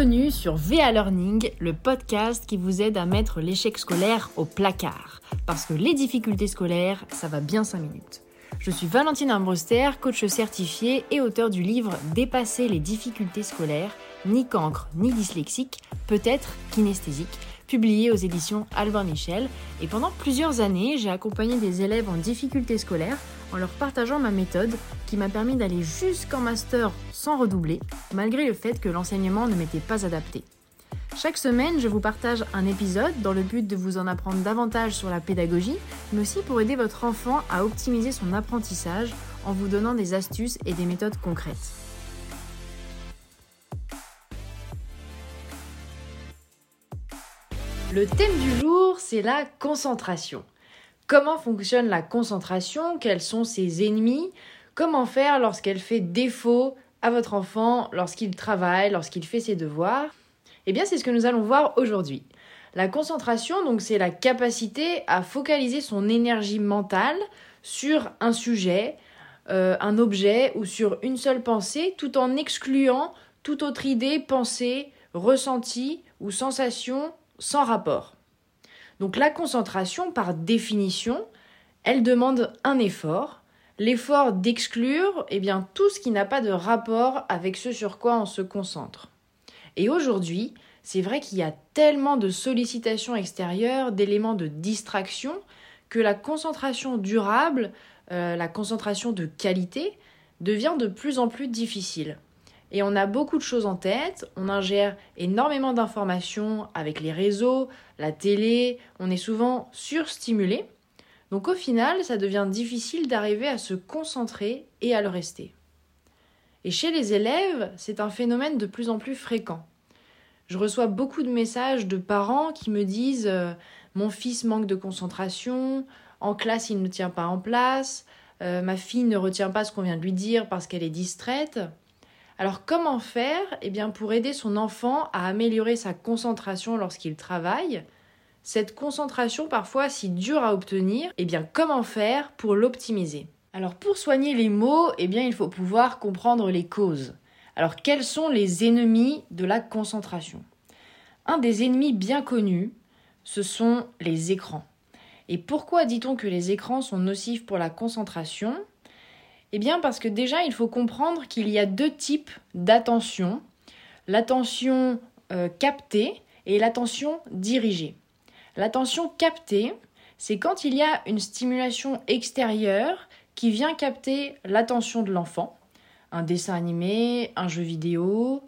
Bienvenue sur VA Learning, le podcast qui vous aide à mettre l'échec scolaire au placard. Parce que les difficultés scolaires, ça va bien 5 minutes. Je suis Valentine Armbruster, coach certifié et auteur du livre Dépasser les difficultés scolaires, ni cancre ni dyslexique, peut-être kinesthésique, publié aux éditions Albin Michel. Et pendant plusieurs années, j'ai accompagné des élèves en difficulté scolaire en leur partageant ma méthode qui m'a permis d'aller jusqu'en master sans redoubler, malgré le fait que l'enseignement ne m'était pas adapté. Chaque semaine, je vous partage un épisode dans le but de vous en apprendre davantage sur la pédagogie, mais aussi pour aider votre enfant à optimiser son apprentissage en vous donnant des astuces et des méthodes concrètes. Le thème du jour, c'est la concentration. Comment fonctionne la concentration? Quels sont ses ennemis? Comment faire lorsqu'elle fait défaut à votre enfant, lorsqu'il travaille, lorsqu'il fait ses devoirs? Eh bien, c'est ce que nous allons voir aujourd'hui. La concentration, donc, c'est la capacité à focaliser son énergie mentale sur un sujet, euh, un objet ou sur une seule pensée, tout en excluant toute autre idée, pensée, ressenti ou sensation sans rapport. Donc la concentration, par définition, elle demande un effort, l'effort d'exclure eh tout ce qui n'a pas de rapport avec ce sur quoi on se concentre. Et aujourd'hui, c'est vrai qu'il y a tellement de sollicitations extérieures, d'éléments de distraction, que la concentration durable, euh, la concentration de qualité, devient de plus en plus difficile et on a beaucoup de choses en tête, on ingère énormément d'informations avec les réseaux, la télé, on est souvent surstimulé. Donc au final, ça devient difficile d'arriver à se concentrer et à le rester. Et chez les élèves, c'est un phénomène de plus en plus fréquent. Je reçois beaucoup de messages de parents qui me disent euh, Mon fils manque de concentration, en classe il ne tient pas en place, euh, ma fille ne retient pas ce qu'on vient de lui dire parce qu'elle est distraite. Alors comment faire Eh pour aider son enfant à améliorer sa concentration lorsqu'il travaille? Cette concentration parfois si dure à obtenir, eh bien comment faire pour l'optimiser? Alors pour soigner les mots, eh bien il faut pouvoir comprendre les causes. Alors quels sont les ennemis de la concentration? Un des ennemis bien connus, ce sont les écrans. Et pourquoi dit-on que les écrans sont nocifs pour la concentration? Eh bien parce que déjà, il faut comprendre qu'il y a deux types d'attention. L'attention euh, captée et l'attention dirigée. L'attention captée, c'est quand il y a une stimulation extérieure qui vient capter l'attention de l'enfant. Un dessin animé, un jeu vidéo,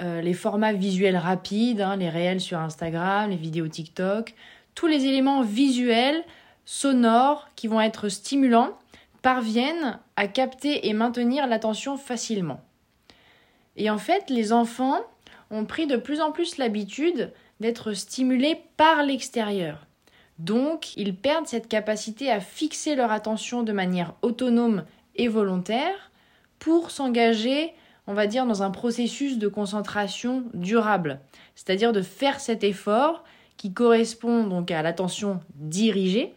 euh, les formats visuels rapides, hein, les réels sur Instagram, les vidéos TikTok, tous les éléments visuels, sonores qui vont être stimulants parviennent à capter et maintenir l'attention facilement. Et en fait, les enfants ont pris de plus en plus l'habitude d'être stimulés par l'extérieur. Donc, ils perdent cette capacité à fixer leur attention de manière autonome et volontaire pour s'engager, on va dire, dans un processus de concentration durable, c'est-à-dire de faire cet effort qui correspond donc à l'attention dirigée,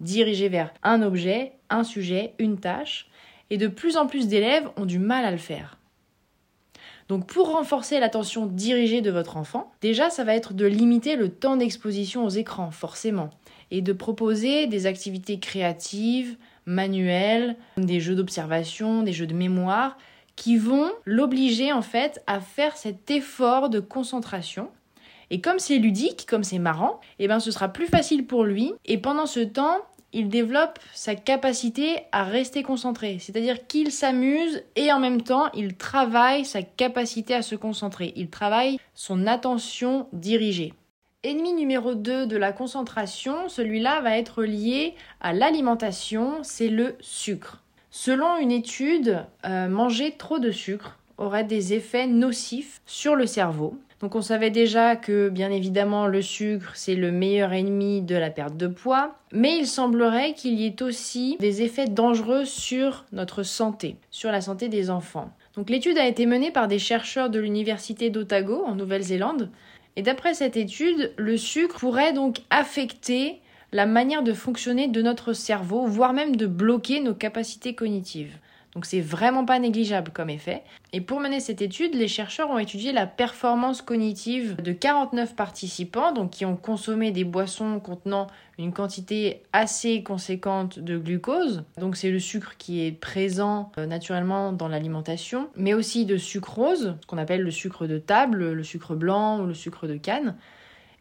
dirigée vers un objet un sujet, une tâche, et de plus en plus d'élèves ont du mal à le faire. Donc pour renforcer l'attention dirigée de votre enfant, déjà ça va être de limiter le temps d'exposition aux écrans, forcément, et de proposer des activités créatives, manuelles, des jeux d'observation, des jeux de mémoire, qui vont l'obliger en fait à faire cet effort de concentration. Et comme c'est ludique, comme c'est marrant, eh ben ce sera plus facile pour lui. Et pendant ce temps, il développe sa capacité à rester concentré. C'est-à-dire qu'il s'amuse et en même temps, il travaille sa capacité à se concentrer. Il travaille son attention dirigée. Ennemi numéro 2 de la concentration, celui-là va être lié à l'alimentation, c'est le sucre. Selon une étude, euh, manger trop de sucre aurait des effets nocifs sur le cerveau. Donc on savait déjà que bien évidemment le sucre c'est le meilleur ennemi de la perte de poids, mais il semblerait qu'il y ait aussi des effets dangereux sur notre santé, sur la santé des enfants. Donc l'étude a été menée par des chercheurs de l'université d'Otago en Nouvelle-Zélande, et d'après cette étude, le sucre pourrait donc affecter la manière de fonctionner de notre cerveau, voire même de bloquer nos capacités cognitives. Donc c'est vraiment pas négligeable comme effet. Et pour mener cette étude, les chercheurs ont étudié la performance cognitive de 49 participants, donc qui ont consommé des boissons contenant une quantité assez conséquente de glucose. Donc c'est le sucre qui est présent euh, naturellement dans l'alimentation, mais aussi de sucrose, ce qu'on appelle le sucre de table, le sucre blanc ou le sucre de canne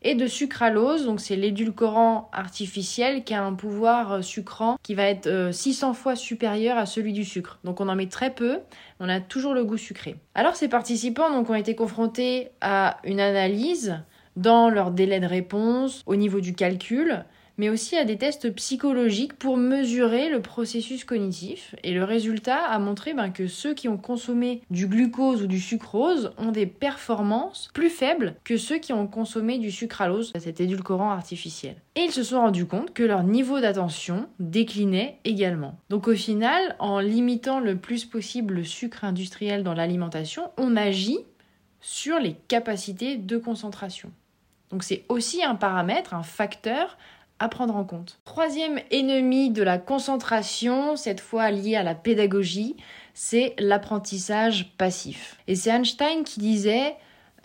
et de sucralose, donc c'est l'édulcorant artificiel qui a un pouvoir euh, sucrant qui va être 600 euh, fois supérieur à celui du sucre. Donc on en met très peu, on a toujours le goût sucré. Alors ces participants donc, ont été confrontés à une analyse dans leur délai de réponse, au niveau du calcul, mais aussi à des tests psychologiques pour mesurer le processus cognitif. Et le résultat a montré ben, que ceux qui ont consommé du glucose ou du sucrose ont des performances plus faibles que ceux qui ont consommé du sucralose, cet édulcorant artificiel. Et ils se sont rendus compte que leur niveau d'attention déclinait également. Donc au final, en limitant le plus possible le sucre industriel dans l'alimentation, on agit sur les capacités de concentration. Donc c'est aussi un paramètre, un facteur à prendre en compte. Troisième ennemi de la concentration, cette fois lié à la pédagogie, c'est l'apprentissage passif. Et c'est Einstein qui disait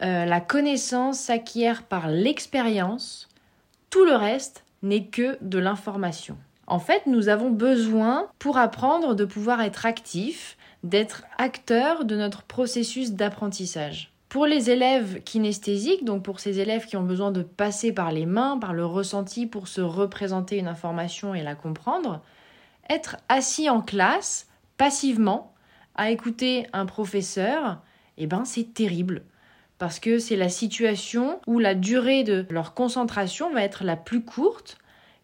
euh, la connaissance s'acquiert par l'expérience, tout le reste n'est que de l'information. En fait, nous avons besoin, pour apprendre, de pouvoir être actifs, d'être acteurs de notre processus d'apprentissage. Pour les élèves kinesthésiques, donc pour ces élèves qui ont besoin de passer par les mains, par le ressenti pour se représenter une information et la comprendre, être assis en classe, passivement, à écouter un professeur, eh ben c'est terrible. Parce que c'est la situation où la durée de leur concentration va être la plus courte,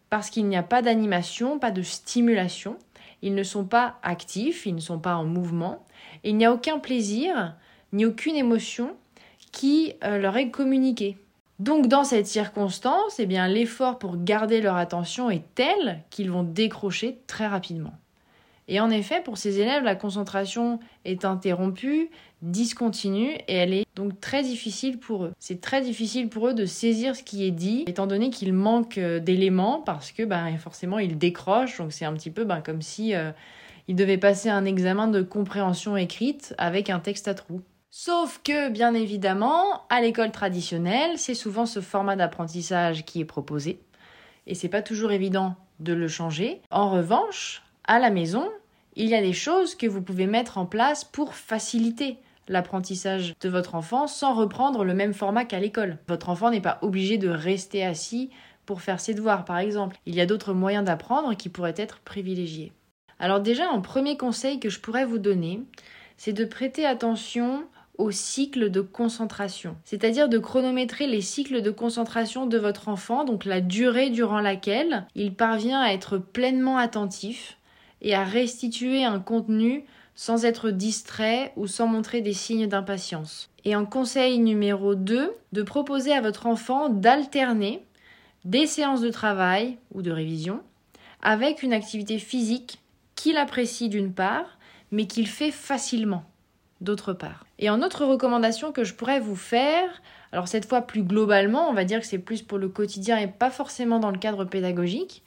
parce qu'il n'y a pas d'animation, pas de stimulation, ils ne sont pas actifs, ils ne sont pas en mouvement, et il n'y a aucun plaisir, ni aucune émotion qui euh, leur est communiquée. Donc dans cette circonstance, eh bien l'effort pour garder leur attention est tel qu'ils vont décrocher très rapidement. Et en effet, pour ces élèves, la concentration est interrompue, discontinue, et elle est donc très difficile pour eux. C'est très difficile pour eux de saisir ce qui est dit, étant donné qu'ils manquent euh, d'éléments, parce que ben, forcément ils décrochent, donc c'est un petit peu ben, comme si euh, ils devaient passer un examen de compréhension écrite avec un texte à trous. Sauf que, bien évidemment, à l'école traditionnelle, c'est souvent ce format d'apprentissage qui est proposé. Et c'est pas toujours évident de le changer. En revanche, à la maison, il y a des choses que vous pouvez mettre en place pour faciliter l'apprentissage de votre enfant sans reprendre le même format qu'à l'école. Votre enfant n'est pas obligé de rester assis pour faire ses devoirs, par exemple. Il y a d'autres moyens d'apprendre qui pourraient être privilégiés. Alors déjà, un premier conseil que je pourrais vous donner, c'est de prêter attention au cycle de concentration, c'est-à-dire de chronométrer les cycles de concentration de votre enfant, donc la durée durant laquelle il parvient à être pleinement attentif et à restituer un contenu sans être distrait ou sans montrer des signes d'impatience. Et en conseil numéro 2, de proposer à votre enfant d'alterner des séances de travail ou de révision avec une activité physique qu'il apprécie d'une part, mais qu'il fait facilement d'autre part. Et en autre recommandation que je pourrais vous faire, alors cette fois plus globalement, on va dire que c'est plus pour le quotidien et pas forcément dans le cadre pédagogique.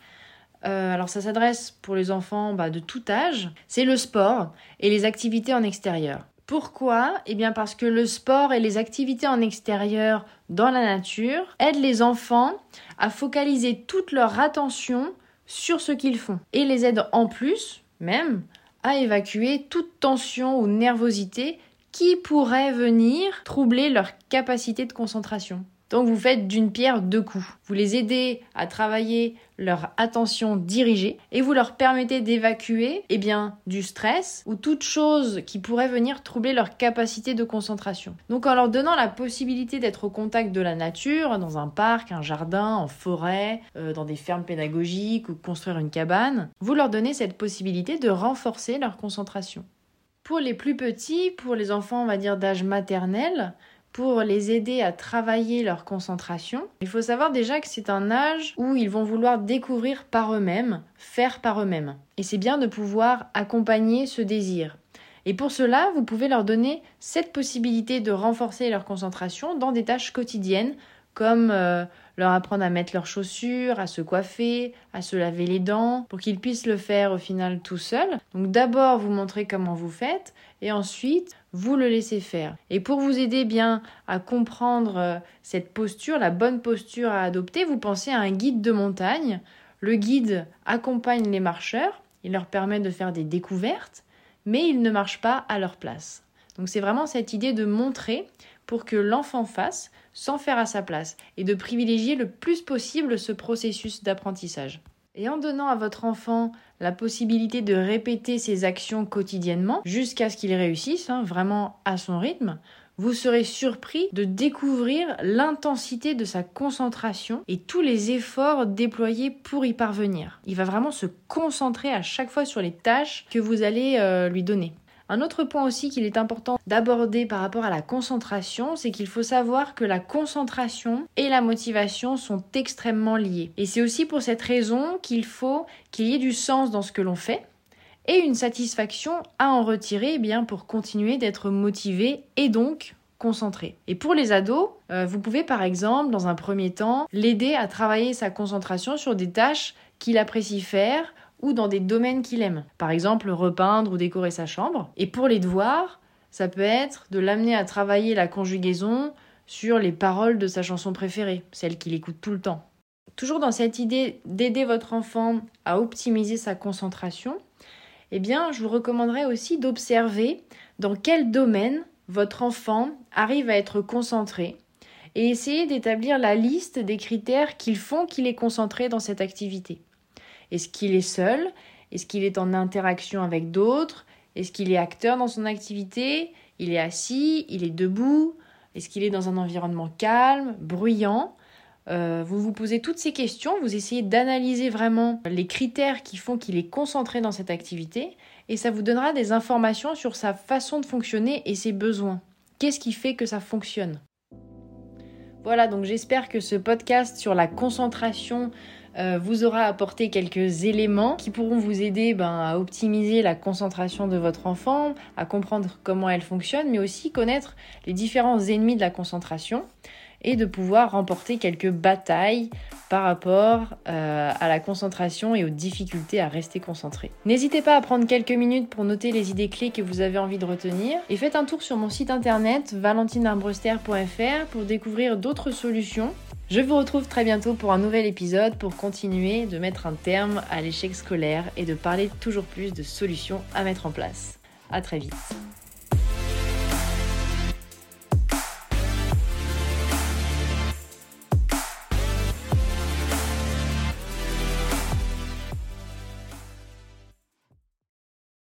Euh, alors ça s'adresse pour les enfants bah, de tout âge, c'est le sport et les activités en extérieur. Pourquoi? Eh bien parce que le sport et les activités en extérieur dans la nature aident les enfants à focaliser toute leur attention sur ce qu'ils font et les aident en plus, même, à évacuer toute tension ou nervosité qui pourrait venir troubler leur capacité de concentration. Donc vous faites d'une pierre deux coups. Vous les aidez à travailler leur attention dirigée et vous leur permettez d'évacuer eh bien du stress ou toute chose qui pourrait venir troubler leur capacité de concentration. Donc en leur donnant la possibilité d'être au contact de la nature, dans un parc, un jardin, en forêt, euh, dans des fermes pédagogiques ou construire une cabane, vous leur donnez cette possibilité de renforcer leur concentration. Pour les plus petits, pour les enfants on va dire d'âge maternel, pour les aider à travailler leur concentration. Il faut savoir déjà que c'est un âge où ils vont vouloir découvrir par eux-mêmes, faire par eux-mêmes. Et c'est bien de pouvoir accompagner ce désir. Et pour cela, vous pouvez leur donner cette possibilité de renforcer leur concentration dans des tâches quotidiennes comme euh, leur apprendre à mettre leurs chaussures, à se coiffer, à se laver les dents, pour qu'ils puissent le faire au final tout seuls. Donc d'abord vous montrez comment vous faites et ensuite vous le laissez faire. Et pour vous aider bien à comprendre euh, cette posture, la bonne posture à adopter, vous pensez à un guide de montagne. Le guide accompagne les marcheurs, il leur permet de faire des découvertes, mais il ne marche pas à leur place. Donc c'est vraiment cette idée de montrer pour que l'enfant fasse sans faire à sa place et de privilégier le plus possible ce processus d'apprentissage. Et en donnant à votre enfant la possibilité de répéter ses actions quotidiennement jusqu'à ce qu'il réussisse, hein, vraiment à son rythme, vous serez surpris de découvrir l'intensité de sa concentration et tous les efforts déployés pour y parvenir. Il va vraiment se concentrer à chaque fois sur les tâches que vous allez euh, lui donner. Un autre point aussi qu'il est important d'aborder par rapport à la concentration, c'est qu'il faut savoir que la concentration et la motivation sont extrêmement liées. Et c'est aussi pour cette raison qu'il faut qu'il y ait du sens dans ce que l'on fait et une satisfaction à en retirer eh bien pour continuer d'être motivé et donc concentré. Et pour les ados, euh, vous pouvez par exemple, dans un premier temps, l'aider à travailler sa concentration sur des tâches qu'il apprécie faire ou dans des domaines qu'il aime. Par exemple, repeindre ou décorer sa chambre. Et pour les devoirs, ça peut être de l'amener à travailler la conjugaison sur les paroles de sa chanson préférée, celle qu'il écoute tout le temps. Toujours dans cette idée d'aider votre enfant à optimiser sa concentration, eh bien, je vous recommanderais aussi d'observer dans quel domaine votre enfant arrive à être concentré et essayer d'établir la liste des critères qui font qu'il est concentré dans cette activité. Est-ce qu'il est seul? Est-ce qu'il est en interaction avec d'autres? Est-ce qu'il est acteur dans son activité? Il est assis Il est debout? Est-ce qu'il est dans un environnement calme, bruyant? Euh, vous vous posez toutes ces questions, vous essayez d'analyser vraiment les critères qui font qu'il est concentré dans cette activité et ça vous donnera des informations sur sa façon de fonctionner et ses besoins. Qu'est-ce qui fait que ça fonctionne? Voilà, donc j'espère que ce podcast sur la concentration vous aura apporté quelques éléments qui pourront vous aider ben, à optimiser la concentration de votre enfant, à comprendre comment elle fonctionne, mais aussi connaître les différents ennemis de la concentration et de pouvoir remporter quelques batailles par rapport euh, à la concentration et aux difficultés à rester concentré. N'hésitez pas à prendre quelques minutes pour noter les idées clés que vous avez envie de retenir et faites un tour sur mon site internet valentinarbrester.fr pour découvrir d'autres solutions je vous retrouve très bientôt pour un nouvel épisode pour continuer de mettre un terme à l'échec scolaire et de parler toujours plus de solutions à mettre en place. À très vite.